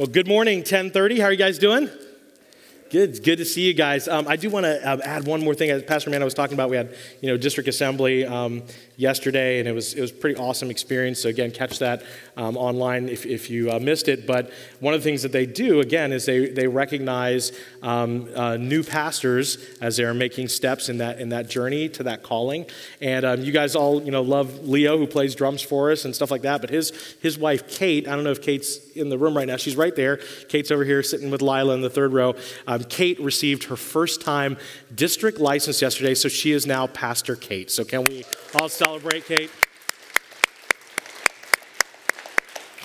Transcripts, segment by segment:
Well, good morning, 1030. How are you guys doing? Good, good to see you guys. Um, I do want to uh, add one more thing. As Pastor Amanda was talking about, we had you know district assembly um, yesterday, and it was it was pretty awesome experience. So again, catch that um, online if, if you uh, missed it. But one of the things that they do again is they they recognize um, uh, new pastors as they're making steps in that in that journey to that calling. And um, you guys all you know love Leo who plays drums for us and stuff like that. But his his wife Kate, I don't know if Kate's in the room right now. She's right there. Kate's over here sitting with Lila in the third row. Um, Kate received her first time district license yesterday, so she is now Pastor Kate. So can we all celebrate Kate?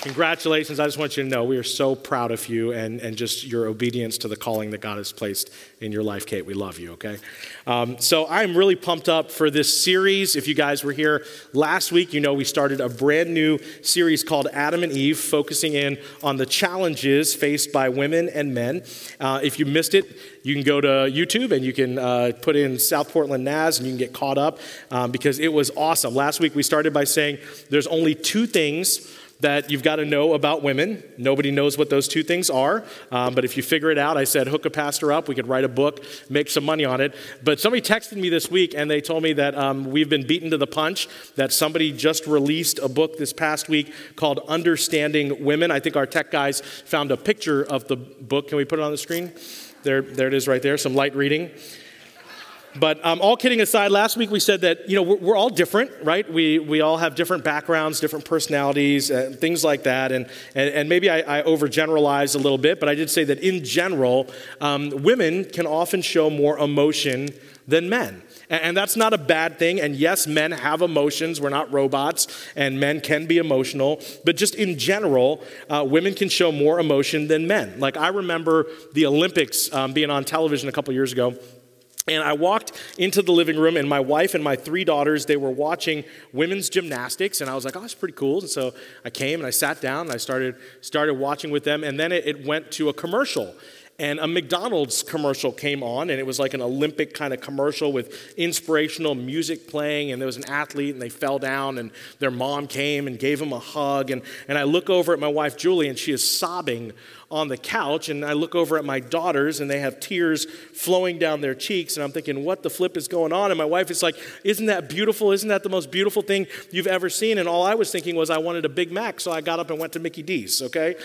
Congratulations. I just want you to know we are so proud of you and, and just your obedience to the calling that God has placed in your life, Kate. We love you, okay? Um, so I'm really pumped up for this series. If you guys were here last week, you know we started a brand new series called Adam and Eve, focusing in on the challenges faced by women and men. Uh, if you missed it, you can go to YouTube and you can uh, put in South Portland NAS and you can get caught up um, because it was awesome. Last week we started by saying there's only two things that you've got to know about women. Nobody knows what those two things are, um, but if you figure it out, I said hook a pastor up. We could write a book, make some money on it. But somebody texted me this week and they told me that um, we've been beaten to the punch, that somebody just released a book this past week called Understanding Women. I think our tech guys found a picture of the book. Can we put it on the screen? There, there it is right there, some light reading. But um, all kidding aside, last week we said that you know we're, we're, all different, right? We, we all have different backgrounds, different personalities, uh, things like that. And, and, and maybe I, I overgeneralized a little bit, but I did say that in general, um, women can often show more emotion than men. And, and that's not a bad thing. And yes, men have emotions. We're not robots, and men can be emotional. But just in general, uh, women can show more emotion than men. Like I remember the Olympics um, being on television a couple years ago. And I walked into the living room, and my wife and my three daughters, they were watching women's gymnastics. And I was like, oh, that's pretty cool. And so I came and I sat down and I started, started watching with them. And then it, it went to a commercial and a McDonald's commercial came on, and it was like an Olympic kind of commercial with inspirational music playing. And there was an athlete, and they fell down, and their mom came and gave them a hug. And, and I look over at my wife, Julie, and she is sobbing on the couch. And I look over at my daughters, and they have tears flowing down their cheeks. And I'm thinking, what the flip is going on? And my wife is like, Isn't that beautiful? Isn't that the most beautiful thing you've ever seen? And all I was thinking was, I wanted a Big Mac, so I got up and went to Mickey D's, okay?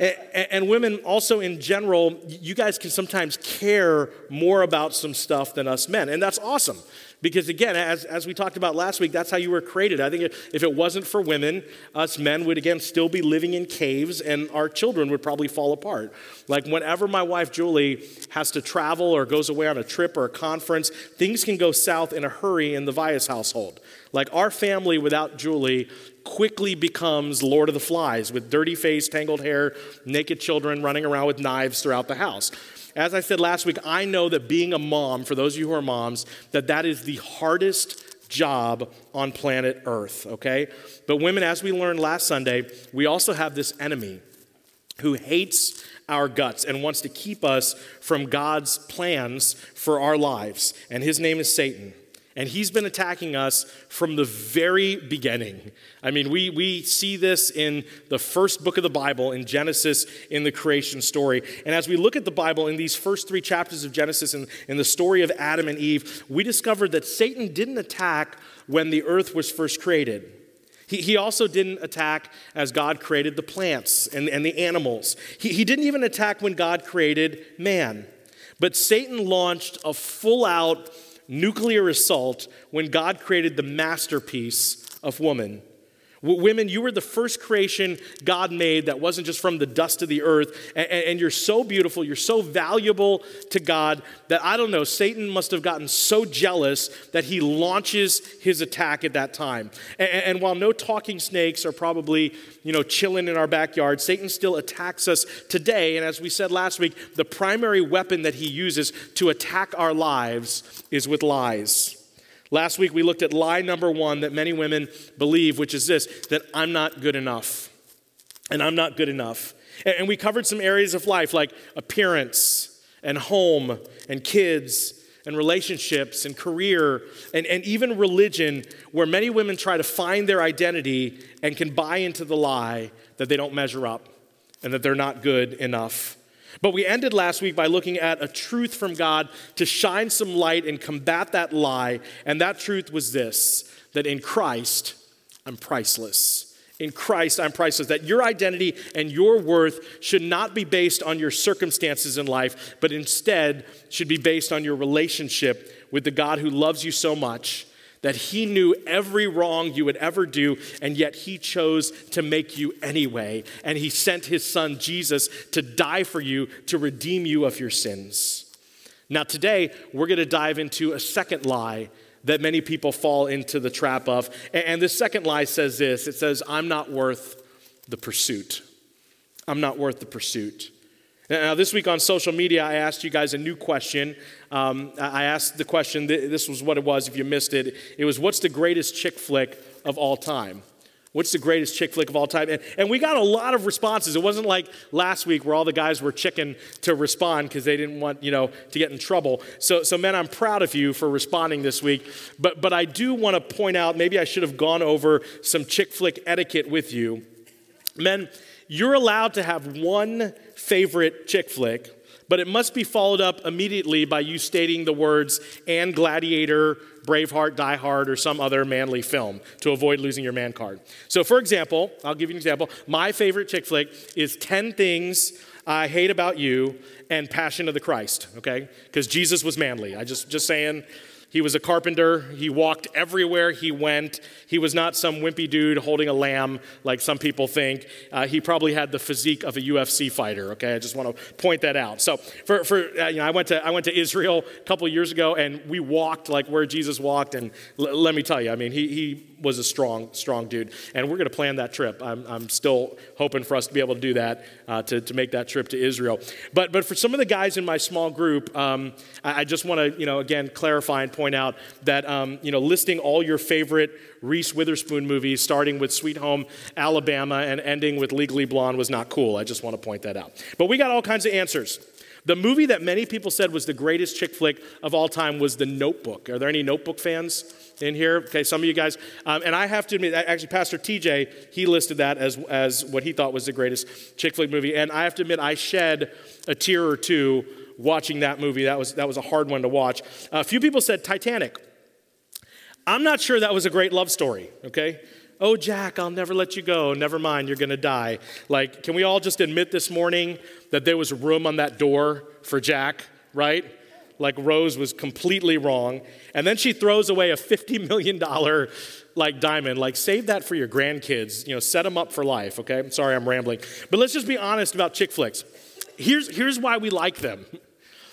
And, women also in general, you guys can sometimes care more about some stuff than us men. And that's awesome. Because again, as, as we talked about last week, that's how you were created. I think if it wasn't for women, us men would again still be living in caves and our children would probably fall apart. Like whenever my wife Julie has to travel or goes away on a trip or a conference, things can go south in a hurry in the Vias household. Like our family without Julie quickly becomes Lord of the Flies with dirty face, tangled hair, naked children running around with knives throughout the house. As I said last week, I know that being a mom, for those of you who are moms, that that is the hardest job on planet Earth, okay? But women, as we learned last Sunday, we also have this enemy who hates our guts and wants to keep us from God's plans for our lives. And his name is Satan. And he's been attacking us from the very beginning. I mean, we, we see this in the first book of the Bible, in Genesis, in the creation story. And as we look at the Bible in these first three chapters of Genesis, in, in the story of Adam and Eve, we discovered that Satan didn't attack when the earth was first created. He, he also didn't attack as God created the plants and, and the animals. He, he didn't even attack when God created man. But Satan launched a full out nuclear assault when God created the masterpiece of woman. Women, you were the first creation God made that wasn't just from the dust of the earth. And, you're so beautiful, you're so valuable to God that I don't know, Satan must have gotten so jealous that he launches his attack at that time. And, while no talking snakes are probably, you know, chilling in our backyard, Satan still attacks us today. And as we said last week, the primary weapon that he uses to attack our lives is with lies. Last week we looked at lie number one that many women believe, which is this that I'm not good enough. And I'm not good enough. And we covered some areas of life like appearance and home and kids and relationships and career and, and even religion, where many women try to find their identity and can buy into the lie that they don't measure up and that they're not good enough. But we ended last week by looking at a truth from God to shine some light and combat that lie. And that truth was this that in Christ, I'm priceless. In Christ, I'm priceless. That your identity and your worth should not be based on your circumstances in life, but instead should be based on your relationship with the God who loves you so much that he knew every wrong you would ever do, and yet he chose to make you anyway. And he sent his son Jesus to die for you, to redeem you of your sins. Now, today, we're going to dive into a second lie that many people fall into the trap of. And this second lie says this it says, I'm not worth the pursuit. I'm not worth the pursuit. Now, this week on social media, I asked you guys a new question. Um, I asked the question, this was what it was if you missed it. It was, What's the greatest chick flick of all time? What's the greatest chick flick of all time? And, and we got a lot of responses. It wasn't like last week where all the guys were chicken to respond because they didn't want, you know, to get in trouble. So, so men, I'm proud of you for responding this week. But, but I do want to point out, maybe I should have gone over some chick flick etiquette with you. Men, you're allowed to have one favorite chick flick, but it must be followed up immediately by you stating the words and Gladiator, Braveheart, Die Hard, or some other manly film to avoid losing your man card. So, for example, I'll give you an example. My favorite chick flick is 10 Things I Hate About You and Passion of the Christ, okay? Because Jesus was manly. I just, just saying, he was a carpenter. He walked everywhere he went. He was not some wimpy dude holding a lamb like some people think. Uh, he probably had the physique of a UFC fighter. Okay, I just want to point that out. So, for, for uh, you know, I went to I went to Israel a couple years ago, and we walked like where Jesus walked. And l- let me tell you, I mean, he he was a strong, strong dude. And we're going to plan that trip. I'm, I'm still hoping for us to be able to do that, uh, to, to make that trip to Israel. But, but for some of the guys in my small group, um, I, I, just want to, you know, again, clarify and point out that, um, you know, listing all your favorite Reese Witherspoon movies, starting with Sweet Home Alabama and ending with Legally Blonde, was not cool. I just want to point that out. But we got all kinds of answers. The movie that many people said was the greatest chick flick of all time was The Notebook. Are there any Notebook fans? in here. Okay, some of you guys. Um, and I have to admit, actually, Pastor TJ, he listed that as, as what he thought was the greatest chick flick movie. And I have to admit, I shed a tear or two watching that movie. That was, that was a hard one to watch. A few people said Titanic. I'm not sure that was a great love story, okay? Oh, Jack, I'll never let you go. Never mind, you're gonna die. Like, can we all just admit this morning that there was room on that door for Jack, right? like Rose was completely wrong. And then she throws away a $50 million like diamond, like save that for your grandkids, you know, set them up for life, okay? Sorry, I'm rambling. But let's just be honest about chick flicks. Here's, here's why we like them.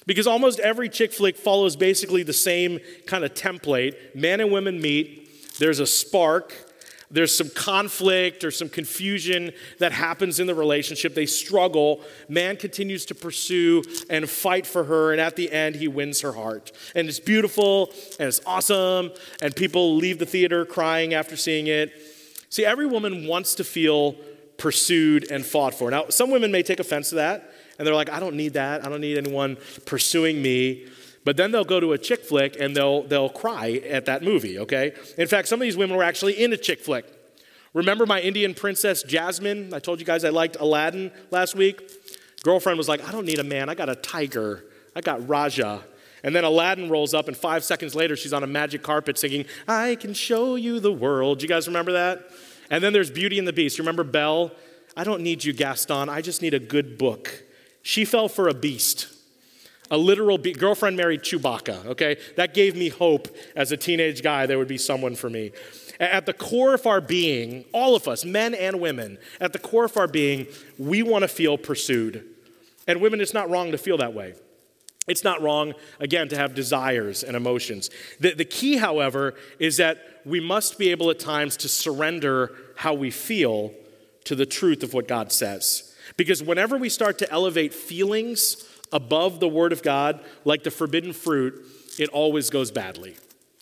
Because almost every chick flick follows basically the same kind of template. Man and women meet, there's a spark, there's some conflict or some confusion that happens in the relationship. They struggle. Man continues to pursue and fight for her, and at the end, he wins her heart. And it's beautiful and it's awesome, and people leave the theater crying after seeing it. See, every woman wants to feel pursued and fought for. Now, some women may take offense to that, and they're like, I don't need that. I don't need anyone pursuing me. But then they'll go to a chick flick and they'll, they'll cry at that movie, okay? In fact, some of these women were actually in a chick flick. Remember my Indian princess Jasmine? I told you guys I liked Aladdin last week. Girlfriend was like, I don't need a man, I got a tiger, I got Rajah. And then Aladdin rolls up, and five seconds later, she's on a magic carpet singing, I can show you the world. You guys remember that? And then there's Beauty and the Beast. Remember Belle? I don't need you, Gaston. I just need a good book. She fell for a beast a literal be- girlfriend married Chewbacca, okay? That gave me hope as a teenage guy there would be someone for me. At the core of our being, all of us, men and women, at the core of our being, we want to feel pursued. And women, it's not wrong to feel that way. It's not wrong, again, to have desires and emotions. The, the key, however, is that we must be able at times to surrender how we feel to the truth of what God says. Because whenever we start to elevate feelings above the Word of God, like the forbidden fruit, it always goes badly.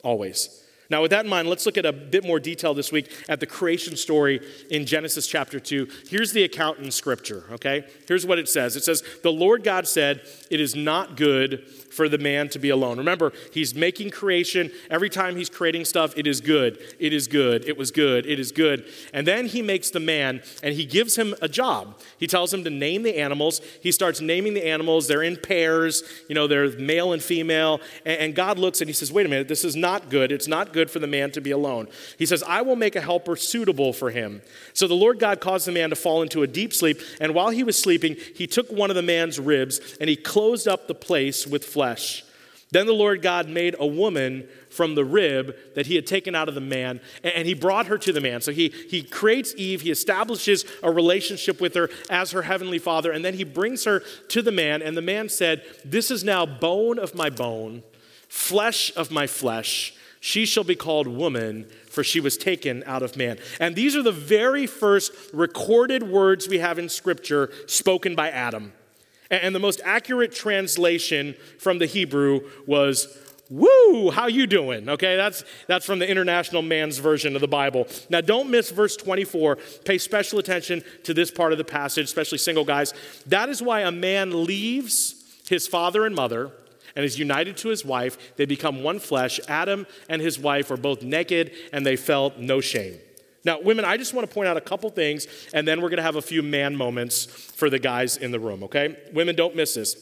Always. Now, with that in mind, let's look at a bit more detail this week at the creation story in Genesis chapter 2. Here's the account in Scripture, okay? Here's what it says It says, The Lord God said, It is not good for the man to be alone. Remember, he's making creation. Every time he's creating stuff, it is good. It is good. It was good. It is good. And then he makes the man and he gives him a job. He tells him to name the animals. He starts naming the animals. They're in pairs, you know, they're male and female. And God looks and he says, Wait a minute, this is not good. It's not good for the man to be alone. He says, I will make a helper suitable for him. So the Lord God caused the man to fall into a deep sleep. And while he was sleeping, he took one of the man's ribs and he closed up the place with flesh flesh. Then the Lord God made a woman from the rib that he had taken out of the man, and he brought her to the man. So he, he creates Eve, he establishes a relationship with her as her heavenly father, and then he brings her to the man. And the man said, This is now bone of my bone, flesh of my flesh. She shall be called woman, for she was taken out of man. And these are the very first recorded words we have in Scripture spoken by Adam. And the most accurate translation from the Hebrew was, Woo, how you doing? Okay, that's, that's from the International Man's Version of the Bible. Now, don't miss verse 24. Pay special attention to this part of the passage, especially single guys. That is why a man leaves his father and mother and is united to his wife. They become one flesh. Adam and his wife were both naked and they felt no shame. Now, women, I just want to point out a couple things, and then we're going to have a few man moments for the guys in the room, okay? Women, don't miss this.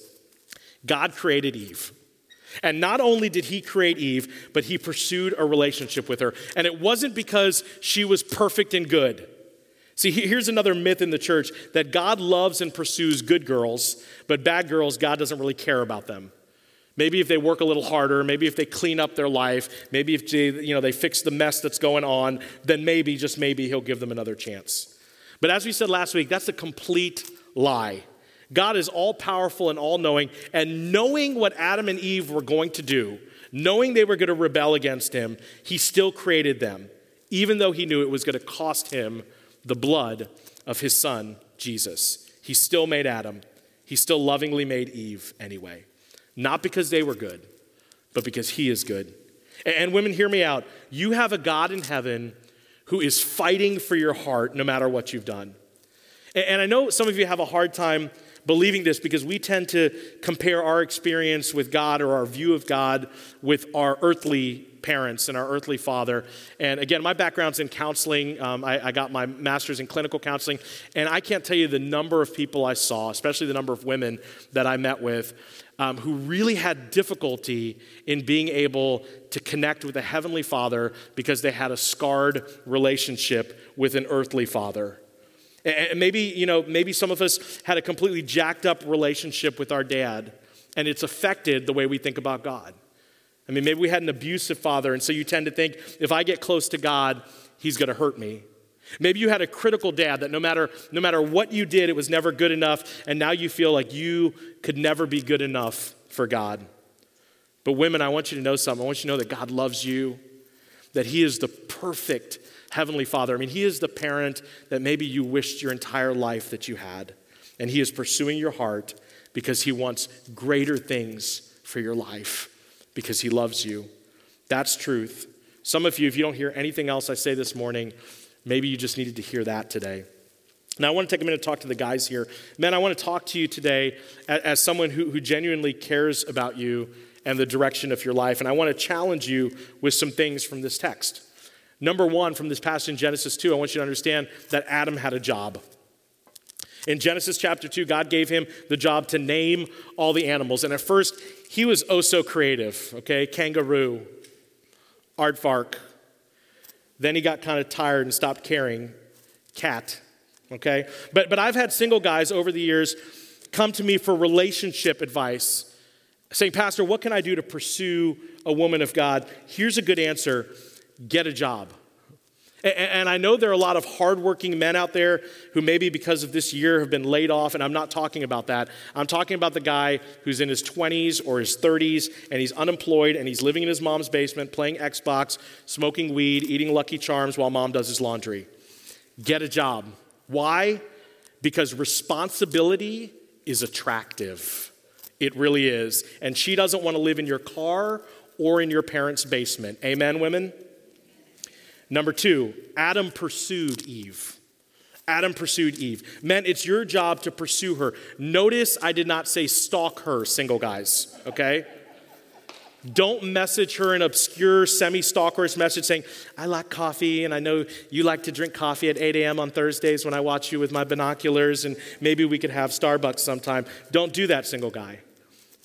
God created Eve. And not only did he create Eve, but he pursued a relationship with her. And it wasn't because she was perfect and good. See, here's another myth in the church that God loves and pursues good girls, but bad girls, God doesn't really care about them. Maybe if they work a little harder, maybe if they clean up their life, maybe if they, you know, they fix the mess that's going on, then maybe, just maybe, he'll give them another chance. But as we said last week, that's a complete lie. God is all powerful and all knowing, and knowing what Adam and Eve were going to do, knowing they were going to rebel against him, he still created them, even though he knew it was going to cost him the blood of his son, Jesus. He still made Adam, he still lovingly made Eve anyway. Not because they were good, but because He is good. And women, hear me out. You have a God in heaven who is fighting for your heart no matter what you've done. And I know some of you have a hard time believing this because we tend to compare our experience with God or our view of God with our earthly parents and our earthly father. And again, my background's in counseling. Um, I, I, got my master's in clinical counseling. And I can't tell you the number of people I saw, especially the number of women that I met with, um, who really had difficulty in being able to connect with a heavenly father because they had a scarred relationship with an earthly father. And maybe, you know, maybe some of us had a completely jacked up relationship with our dad, and it's affected the way we think about God. I mean, maybe we had an abusive father, and so you tend to think if I get close to God, he's going to hurt me. Maybe you had a critical dad that no matter, no matter what you did, it was never good enough, and now you feel like you could never be good enough for God. But, women, I want you to know something. I want you to know that God loves you, that He is the perfect Heavenly Father. I mean, He is the parent that maybe you wished your entire life that you had. And He is pursuing your heart because He wants greater things for your life, because He loves you. That's truth. Some of you, if you don't hear anything else I say this morning, Maybe you just needed to hear that today. Now, I want to take a minute to talk to the guys here. Men, I want to talk to you today as, as someone who, who genuinely cares about you and the direction of your life. And I want to challenge you with some things from this text. Number one, from this passage in Genesis 2, I want you to understand that Adam had a job. In Genesis chapter 2, God gave him the job to name all the animals. And at first, he was oh so creative, okay? Kangaroo, aardvark, then he got kind of tired and stopped caring. Cat, okay? But, but I've had single guys over the years come to me for relationship advice, saying, Pastor, what can I do to pursue a woman of God? Here's a good answer get a job. And I know there are a lot of hardworking men out there who maybe because of this year have been laid off, and I'm not talking about that. I'm talking about the guy who's in his 20s or his 30s and he's unemployed and he's living in his mom's basement, playing Xbox, smoking weed, eating Lucky Charms while mom does his laundry. Get a job. Why? Because responsibility is attractive. It really is. And she doesn't want to live in your car or in your parents' basement. Amen, women? Number two, Adam pursued Eve. Adam pursued Eve. Men, it's your job to pursue her. Notice I did not say stalk her, single guys, okay? Don't message her an obscure, semi stalkerish message saying, I like coffee, and I know you like to drink coffee at 8 a.m. on Thursdays when I watch you with my binoculars, and maybe we could have Starbucks sometime. Don't do that, single guy.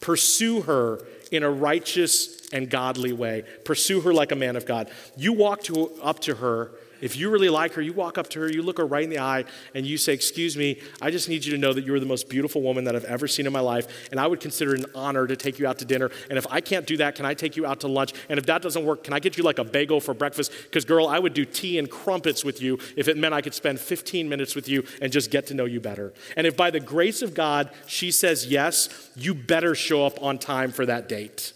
Pursue her in a righteous and godly way. Pursue her like a man of God. You walk to, up to her if you really like her, you walk up to her, you look her right in the eye, and you say, Excuse me, I just need you to know that you're the most beautiful woman that I've ever seen in my life, and I would consider it an honor to take you out to dinner. And if I can't do that, can I take you out to lunch? And if that doesn't work, can I get you like a bagel for breakfast? Because, girl, I would do tea and crumpets with you if it meant I could spend 15 minutes with you and just get to know you better. And if by the grace of God she says yes, you better show up on time for that date.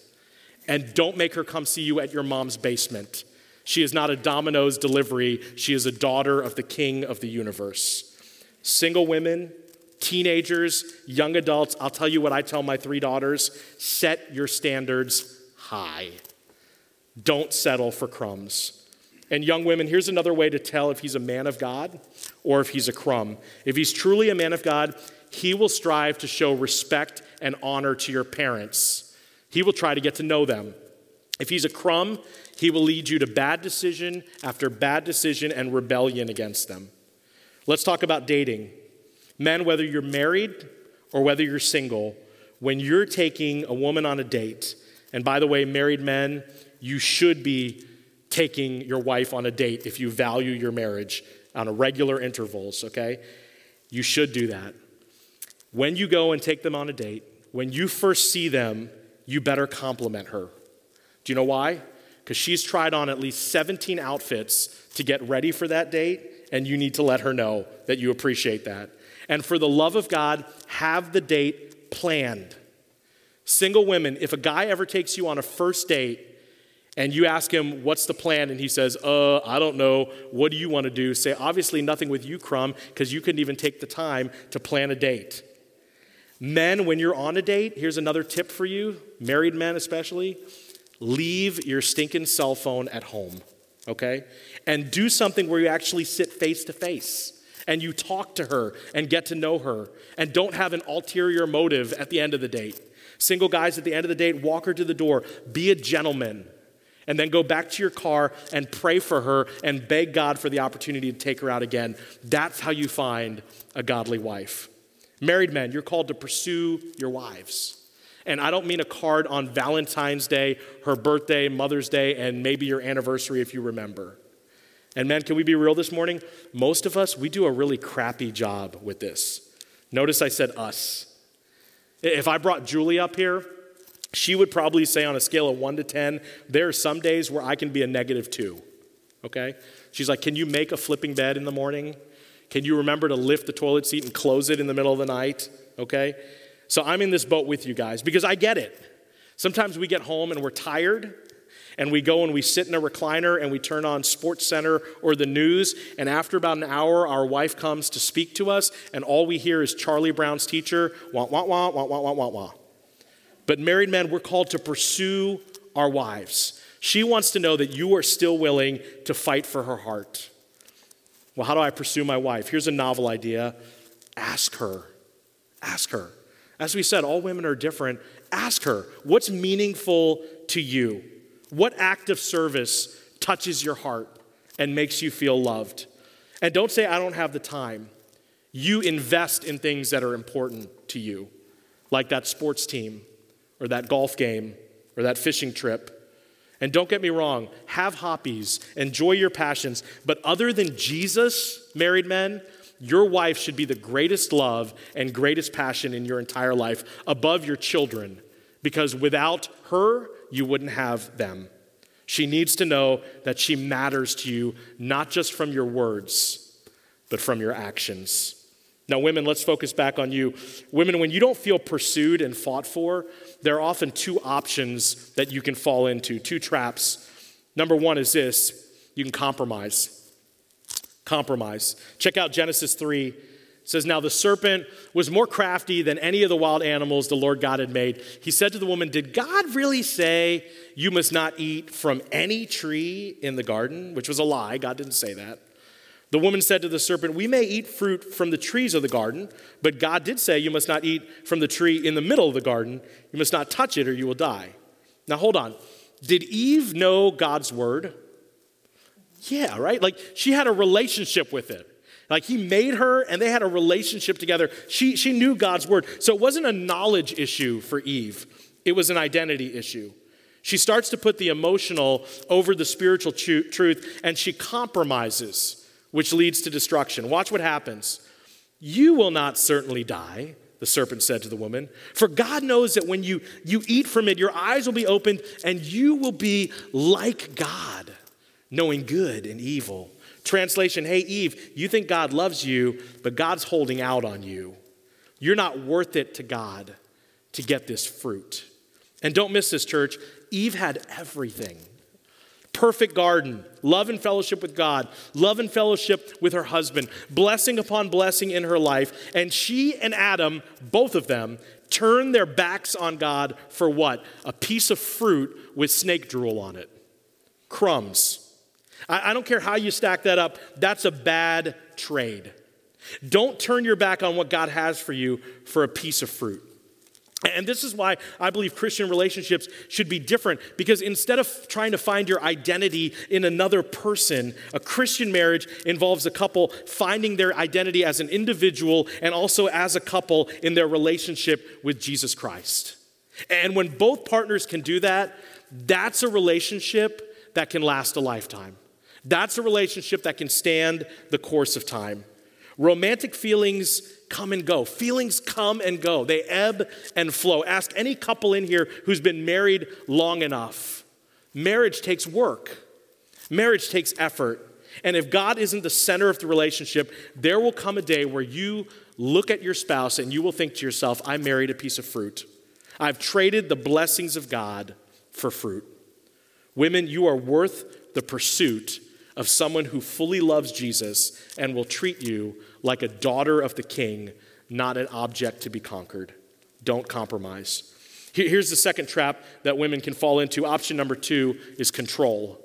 And don't make her come see you at your mom's basement. She is not a Domino's delivery, she is a daughter of the King of the universe. Single women, teenagers, young adults, I'll tell you what I tell my three daughters set your standards high. Don't settle for crumbs. And young women, here's another way to tell if he's a man of God or if he's a crumb. If he's truly a man of God, he will strive to show respect and honor to your parents. He will try to get to know them. If he's a crumb, he will lead you to bad decision after bad decision and rebellion against them. Let's talk about dating. Men, whether you're married or whether you're single, when you're taking a woman on a date, and by the way, married men, you should be taking your wife on a date if you value your marriage on a regular intervals, okay? You should do that. When you go and take them on a date, when you first see them, you better compliment her. Do you know why? because she's tried on at least 17 outfits to get ready for that date, and you need to let her know that you appreciate that. And for the love of God, have the date planned. Single women, if a guy ever takes you on a first date and you ask him, What's the plan? and he says, Uh, I don't know. What do you want to do? Say, Obviously, nothing with you, Crumb, because you couldn't even take the time to plan a date. Men, when you're on a date, here's another tip for you, married men especially leave your stinking cell phone at home, okay? And do something where you actually sit face to face and you talk to her and get to know her and don't have an ulterior motive at the end of the date. Single guys at the end of the date, walk her to the door, be a gentleman, and then go back to your car and pray for her and beg God for the opportunity to take her out again. That's how you find a godly wife. Married men, you're called to pursue your wives. And I don't mean a card on Valentine's Day, her birthday, Mother's Day, and maybe your anniversary if you remember. And man, can we be real this morning? Most of us, we do a really crappy job with this. Notice I said us. If I brought Julie up here, she would probably say on a scale of one to 10, there are some days where I can be a negative two. Okay? She's like, Can you make a flipping bed in the morning? Can you remember to lift the toilet seat and close it in the middle of the night? Okay? So I'm in this boat with you guys because I get it. Sometimes we get home and we're tired and we go and we sit in a recliner and we turn on Sports Center or the news. And after about an hour, our wife comes to speak to us, and all we hear is Charlie Brown's teacher, wah, wah, wah, wah, wah, wah, wah, wah. But married men, we're called to pursue our wives. She wants to know that you are still willing to fight for her heart. Well, how do I pursue my wife? Here's a novel idea ask her. Ask her. As we said, all women are different. Ask her, what's meaningful to you? What act of service touches your heart and makes you feel loved? And don't say, I don't have the time. You invest in things that are important to you, like that sports team, or that golf game, or that fishing trip. And don't get me wrong, have hobbies, enjoy your passions, but other than Jesus, married men, your wife should be the greatest love and greatest passion in your entire life above your children, because without her, you wouldn't have them. She needs to know that she matters to you, not just from your words, but from your actions. Now, women, let's focus back on you. Women, when you don't feel pursued and fought for, there are often two options that you can fall into, two traps. Number one is this you can compromise compromise. Check out Genesis 3 It says, Now the serpent was more crafty than any of the wild animals the Lord God had made. He said to the woman, Did God really say you must not eat from any tree in the garden? Which was a lie. God didn't say that. The woman said to the serpent, We may eat fruit from the trees of the garden, but God did say you must not eat from the tree in the middle of the garden. You must not touch it or you will die. Now hold on. Did Eve know God's word? Yeah, right? Like she had a relationship with it. Like he made her and they had a relationship together. She, she knew God's word. So it wasn't a knowledge issue for Eve, it was an identity issue. She starts to put the emotional over the spiritual truth and she compromises, which leads to destruction. Watch what happens. You will not certainly die, the serpent said to the woman, for God knows that when you, you eat from it, your eyes will be opened and you will be like God, knowing good and evil. Translation Hey, Eve, you think God loves you, but God's holding out on you. You're not worth it to God to get this fruit. And don't miss this, church. Eve had everything perfect garden, love and fellowship with God, love and fellowship with her husband, blessing upon blessing in her life. And she and Adam, both of them, turned their backs on God for what? A piece of fruit with snake drool on it. Crumbs. I, I don't care how you stack that up, that's a bad trade. Don't turn your back on what God has for you for a piece of fruit. And this is why I believe Christian relationships should be different because instead of trying to find your identity in another person, a Christian marriage involves a couple finding their identity as an individual and also as a couple in their relationship with Jesus Christ. And when both partners can do that, that's a relationship that can last a lifetime. That's a relationship that can stand the course of time. Romantic feelings come and go. Feelings come and go, they ebb and flow. Ask any couple in here who's been married long enough. Marriage takes work, marriage takes effort. And if God isn't the center of the relationship, there will come a day where you look at your spouse and you will think to yourself, I married a piece of fruit. I've traded the blessings of God for fruit. Women, you are worth the pursuit of someone who fully loves Jesus and will treat you like a daughter of the king, not an object to be conquered. Don't compromise. Here's the second trap that women can fall into. Option number two is control.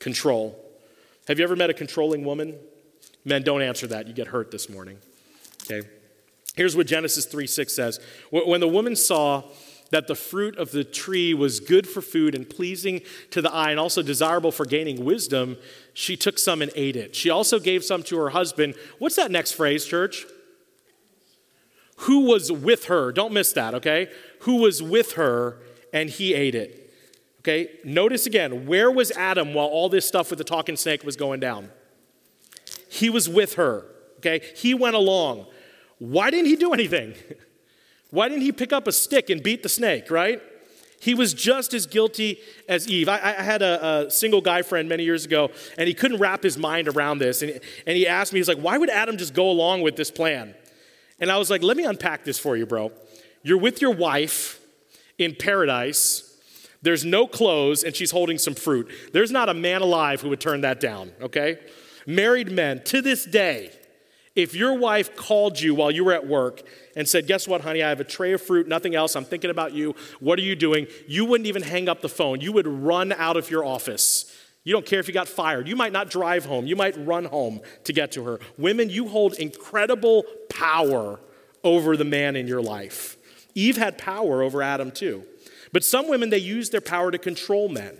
Control. Have you ever met a controlling woman? Men, don't answer that. You get hurt this morning. Okay? Here's what Genesis 3 6 says. When the woman saw that the fruit of the tree was good for food and pleasing to the eye and also desirable for gaining wisdom, she took some and ate it. She also gave some to her husband. What's that next phrase, church? Who was with her? Don't miss that, okay? Who was with her and he ate it. Okay? Notice again, where was Adam while all this stuff with the talking snake was going down? He was with her. Okay? He went along. Why didn't he do anything? Why didn't he pick up a stick and beat the snake, right? He was just as guilty as Eve. I, I had a, a, single guy friend many years ago, and he couldn't wrap his mind around this. And, and he asked me, he's like, why would Adam just go along with this plan? And I was like, let me unpack this for you, bro. You're with your wife in paradise. There's no clothes, and she's holding some fruit. There's not a man alive who would turn that down, okay? Married men, to this day, if your wife called you while you were at work and said, Guess what, honey? I have a tray of fruit, nothing else. I'm thinking about you. What are you doing? You wouldn't even hang up the phone. You would run out of your office. You don't care if you got fired. You might not drive home. You might run home to get to her. Women, you hold incredible power over the man in your life. Eve had power over Adam too. But some women, they use their power to control men.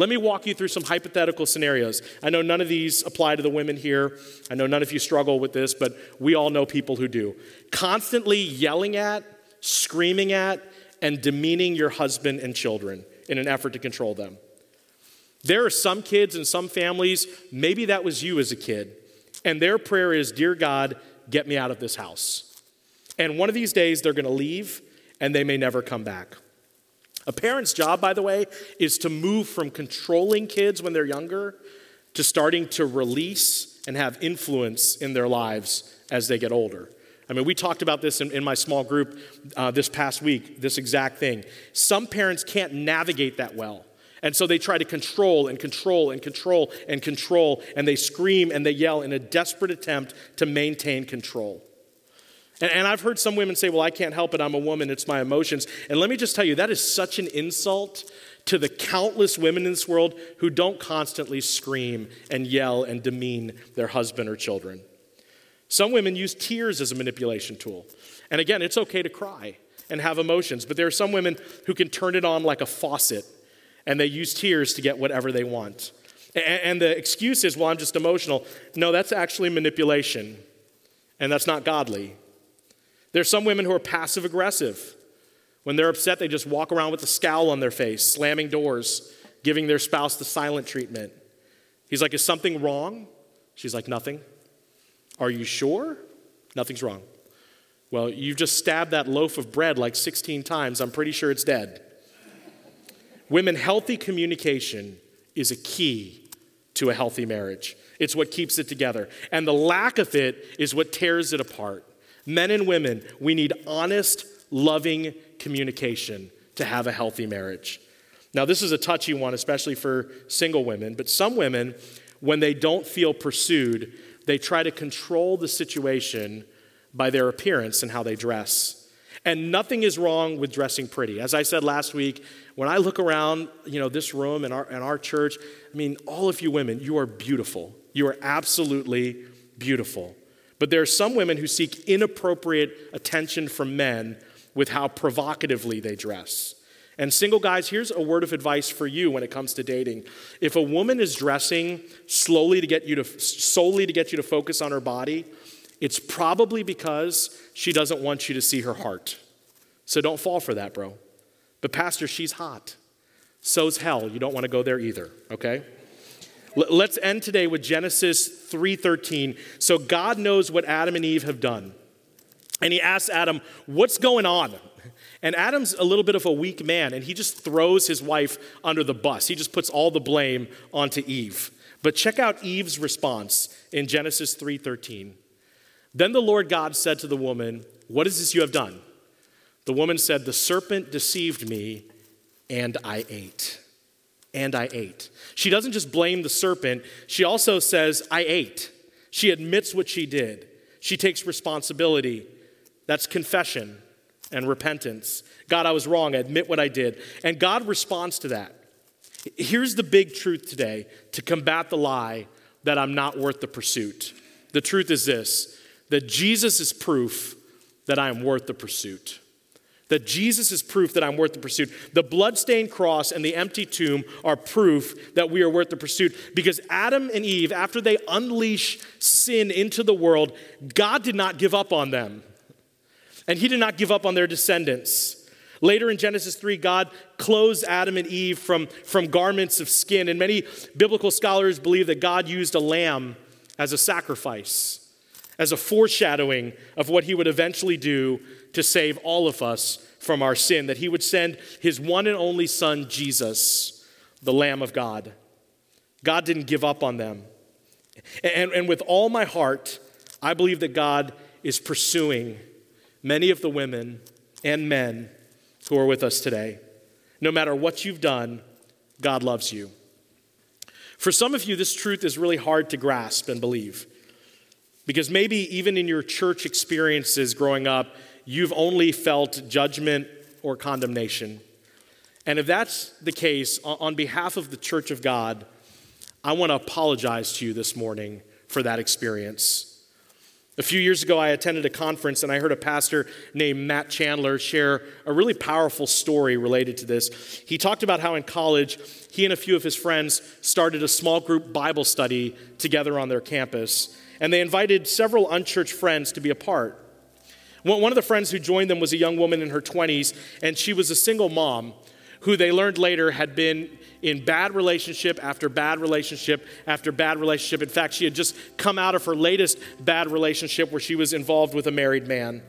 Let me walk you through some hypothetical scenarios. I know none of these apply to the women here. I know none of you struggle with this, but we all know people who do. Constantly yelling at, screaming at, and demeaning your husband and children in an effort to control them. There are some kids and some families, maybe that was you as a kid, and their prayer is, Dear God, get me out of this house. And one of these days they're gonna leave and they may never come back. A parent's job, by the way, is to move from controlling kids when they're younger to starting to release and have influence in their lives as they get older. I mean, we talked about this in, in my small group uh, this past week, this exact thing. Some parents can't navigate that well. And so they try to control and control and control and control, and they scream and they yell in a desperate attempt to maintain control. And, and I've heard some women say, Well, I can't help it. I'm a woman. It's my emotions. And let me just tell you, that is such an insult to the countless women in this world who don't constantly scream and yell and demean their husband or children. Some women use tears as a manipulation tool. And again, it's okay to cry and have emotions, but there are some women who can turn it on like a faucet and they use tears to get whatever they want. And the excuse is, well, I'm just emotional. No, that's actually manipulation, and that's not godly. There's some women who are passive aggressive. When they're upset, they just walk around with a scowl on their face, slamming doors, giving their spouse the silent treatment. He's like, Is something wrong? She's like, Nothing. Are you sure? Nothing's wrong. Well, you've just stabbed that loaf of bread like 16 times. I'm pretty sure it's dead. Women, healthy communication is a key to a healthy marriage. It's what keeps it together. And the lack of it is what tears it apart. Men and women, we need honest, loving communication to have a healthy marriage. Now, this is a touchy one, especially for single women, but some women, when they don't feel pursued, they try to control the situation by their appearance and how they dress. And nothing is wrong with dressing pretty. As I said last week, when I look around, you know, this room and our, and our church, I mean, all of you women, you are beautiful. You are absolutely beautiful. But there are some women who seek inappropriate attention from men with how provocatively they dress. And single guys, here's a word of advice for you when it comes to dating. If a woman is dressing slowly to get you to solely to get you to focus on her body, it's probably because she doesn't want you to see her heart. So don't fall for that, bro. But pastor, she's hot. So's hell. You don't want to go there either, okay? Let's end today with Genesis 3:13. So God knows what Adam and Eve have done. And he asks Adam, "What's going on?" And Adam's a little bit of a weak man, and he just throws his wife under the bus. He just puts all the blame onto Eve. But check out Eve's response in Genesis 3:13. Then the Lord God said to the woman, What is this you have done? The woman said, The serpent deceived me, and I ate. And I ate. She doesn't just blame the serpent, she also says, I ate. She admits what she did. She takes responsibility. That's confession and repentance. God, I was wrong. I admit what I did. And God responds to that. Here's the big truth today to combat the lie that I'm not worth the pursuit. The truth is this that Jesus is proof that I am worth the pursuit. That Jesus is proof that I'm worth the pursuit. The bloodstained cross and the empty tomb are proof that we are worth the pursuit because Adam and Eve, after they unleash sin into the world, God did not give up on them. And He did not give up on their descendants. Later in Genesis 3, God clothes Adam and Eve from, from garments of skin. And many biblical scholars believe that God used a lamb as a sacrifice as a foreshadowing of what he would eventually do to save all of us from our sin, that he would send his one and only son, Jesus, the Lamb of God. God didn't give up on them. And, and with all my heart, I believe that God is pursuing many of the women and men who are with us today. No matter what you've done, God loves you. For some of you, this truth is really hard to grasp and believe. Because maybe even in your church experiences growing up, you've only felt judgment or condemnation. And if that's the case, on behalf of the church of God, I want to apologize to you this morning for that experience. A few years ago, I attended a conference and I heard a pastor named Matt Chandler share a really powerful story related to this. He talked about how in college, he and a few of his friends started a small group Bible study together on their campus and they invited several unchurched friends to be a part. One of the friends who joined them was a young woman in her 20s, and she was a single mom who they learned later had been in bad relationship after bad relationship after bad relationship. In fact, she had just come out of her latest bad relationship where she was involved with a married man.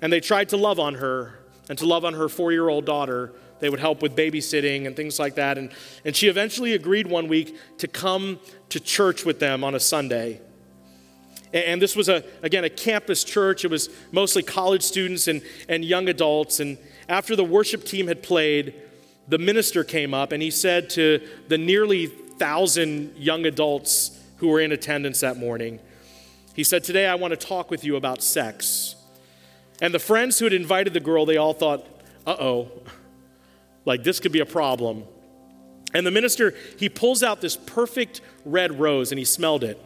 And they tried to love on her and to love on her four year old daughter. They would help with babysitting and things like that. And, and she eventually agreed one week to come to church with them on a Sunday. And this was, a, again, a campus church. It was mostly college students and, and young adults. And after the worship team had played, the minister came up and he said to the nearly thousand young adults who were in attendance that morning, he said, Today I want to talk with you about sex. And the friends who had invited the girl, they all thought, uh oh, like this could be a problem. And the minister, he pulls out this perfect red rose and he smelled it.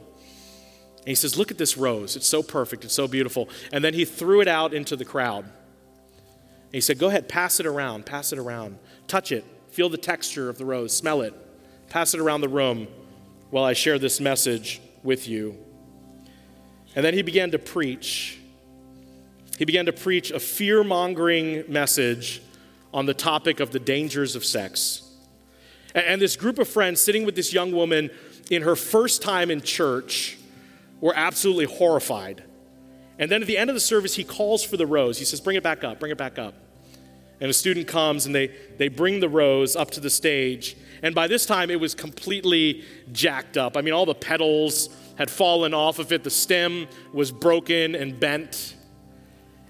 And he says, Look at this rose. It's so perfect. It's so beautiful. And then he threw it out into the crowd. And he said, Go ahead, pass it around, pass it around. Touch it, feel the texture of the rose, smell it, pass it around the room while I share this message with you. And then he began to preach. He began to preach a fear mongering message on the topic of the dangers of sex. And this group of friends sitting with this young woman in her first time in church were absolutely horrified. And then at the end of the service, he calls for the rose. He says, Bring it back up, bring it back up. And a student comes and they, they bring the rose up to the stage. And by this time, it was completely jacked up. I mean, all the petals had fallen off of it, the stem was broken and bent.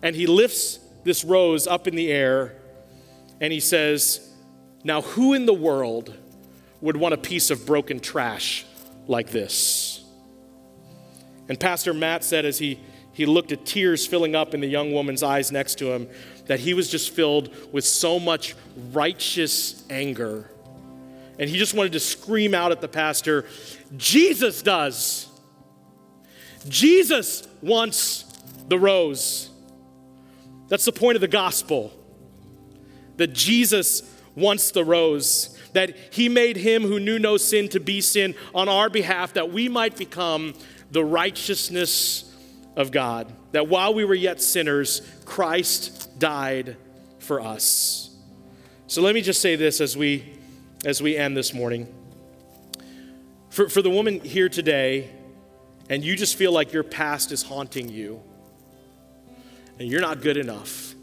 And he lifts this rose up in the air and he says, Now, who in the world would want a piece of broken trash like this? And Pastor Matt said as he, he looked at tears filling up in the young woman's eyes next to him, that he was just filled with so much righteous anger. And he just wanted to scream out at the pastor, Jesus does. Jesus wants the rose. That's the point of the gospel. That Jesus wants the rose. That he made him who knew no sin to be sin on our behalf, that we might become the righteousness of God. That while we were yet sinners, Christ died for us. So let me just say this as we as we end this morning. For, for the woman here today, and you just feel like your past is haunting you, and you're not good enough,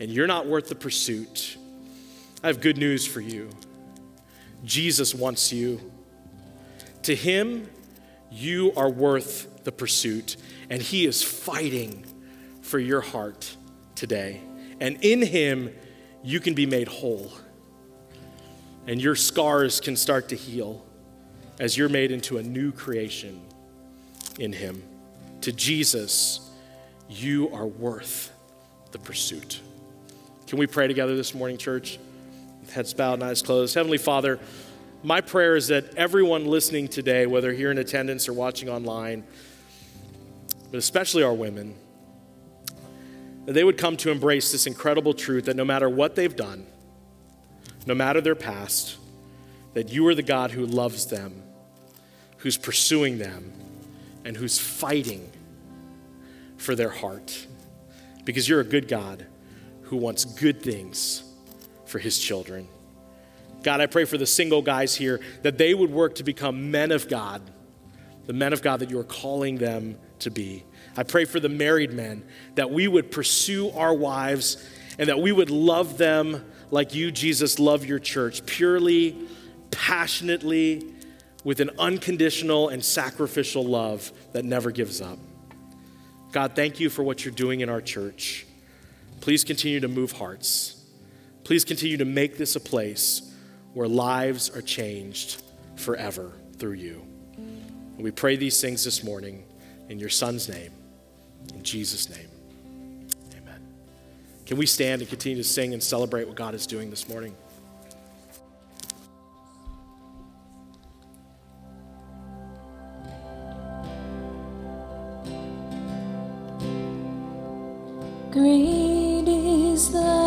and you're not worth the pursuit, I have good news for you. Jesus wants you. To him, you are worth the pursuit, and he is fighting for your heart today. And in him, you can be made whole. And your scars can start to heal as you're made into a new creation in him. To Jesus, you are worth the pursuit. Can we pray together this morning, church? Heads bowed and eyes closed. Heavenly Father, my prayer is that everyone listening today, whether here in attendance or watching online, but especially our women, that they would come to embrace this incredible truth that no matter what they've done, no matter their past, that you are the God who loves them, who's pursuing them, and who's fighting for their heart. Because you're a good God who wants good things for his children. God, I pray for the single guys here that they would work to become men of God, the men of God that you are calling them to be. I pray for the married men that we would pursue our wives and that we would love them like you, Jesus, love your church, purely, passionately, with an unconditional and sacrificial love that never gives up. God, thank you for what you're doing in our church. Please continue to move hearts. Please continue to make this a place where lives are changed forever through you. And we pray these things this morning in your Son's name, in Jesus' name. Amen. Can we stand and continue to sing and celebrate what God is doing this morning? Great is thy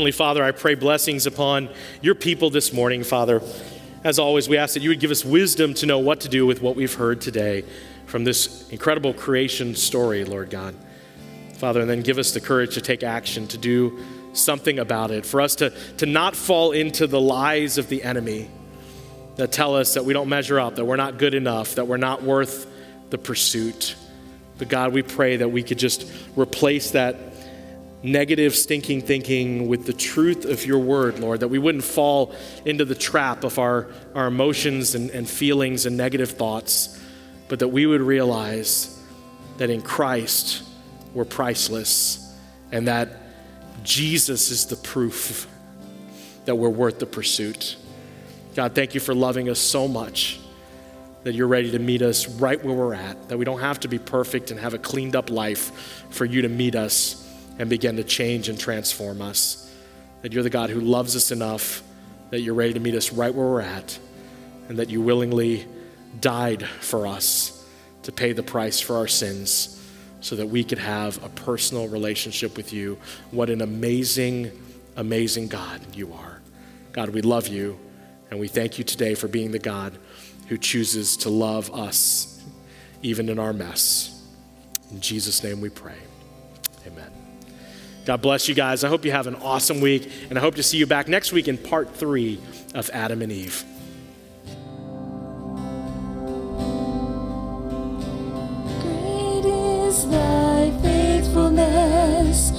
Heavenly Father, I pray blessings upon your people this morning, Father. As always, we ask that you would give us wisdom to know what to do with what we've heard today from this incredible creation story, Lord God. Father, and then give us the courage to take action, to do something about it, for us to, to not fall into the lies of the enemy that tell us that we don't measure up, that we're not good enough, that we're not worth the pursuit. But God, we pray that we could just replace that negative, stinking thinking with the truth of your word, Lord, that we wouldn't fall into the trap of our, our emotions and, and feelings and negative thoughts, but that we would realize that in Christ we're priceless and that Jesus is the proof that we're worth the pursuit. God, thank you for loving us so much that you're ready to meet us right where we're at, that we don't have to be perfect and have a cleaned up life for you to meet us and begin to change and transform us. That you're the God who loves us enough that you're ready to meet us right where we're at, and that you willingly died for us to pay the price for our sins so that we could have a personal relationship with you. What an amazing, amazing God you are. God, we love you, and we thank you today for being the God who chooses to love us even in our mess. In Jesus' name we pray. God bless you guys. I hope you have an awesome week, and I hope to see you back next week in part three of Adam and Eve. Great is thy faithfulness.